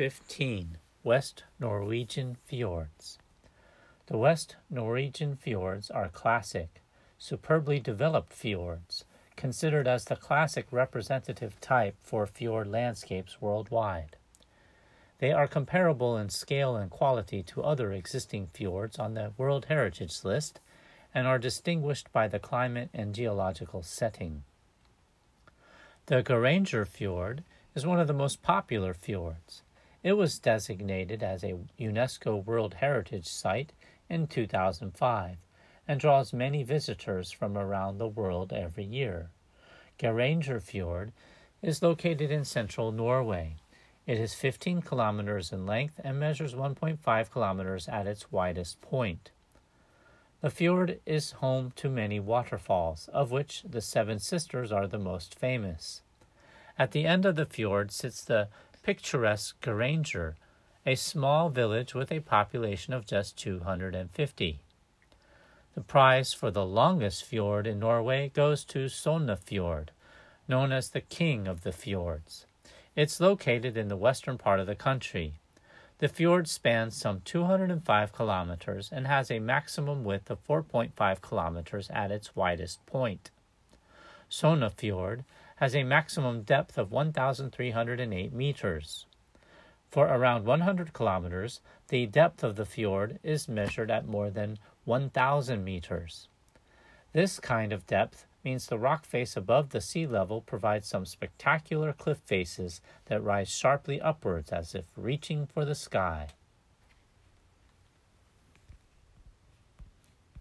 15 West Norwegian Fjords. The West Norwegian fjords are classic, superbly developed fjords, considered as the classic representative type for fjord landscapes worldwide. They are comparable in scale and quality to other existing fjords on the World Heritage List and are distinguished by the climate and geological setting. The Geiranger Fjord is one of the most popular fjords. It was designated as a UNESCO World Heritage Site in 2005 and draws many visitors from around the world every year. Geiranger Fjord is located in central Norway. It is 15 kilometers in length and measures 1.5 kilometers at its widest point. The fjord is home to many waterfalls, of which the Seven Sisters are the most famous. At the end of the fjord sits the picturesque Geiranger, a small village with a population of just 250. The prize for the longest fjord in Norway goes to Sognefjord, known as the King of the Fjords. It's located in the western part of the country. The fjord spans some 205 kilometers and has a maximum width of 4.5 kilometers at its widest point. Sognefjord has a maximum depth of 1,308 meters. For around 100 kilometers, the depth of the fjord is measured at more than 1,000 meters. This kind of depth means the rock face above the sea level provides some spectacular cliff faces that rise sharply upwards as if reaching for the sky.